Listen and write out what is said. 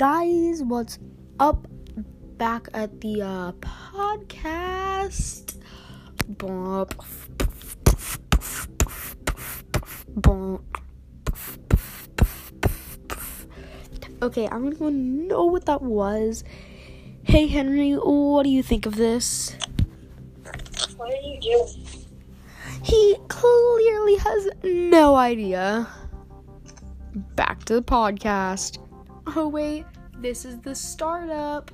guys, what's up? Back at the uh, podcast. Okay, I don't even know what that was. Hey Henry, what do you think of this? What are you doing? He clearly has no idea. Back to the podcast. Oh, wait, this is the startup.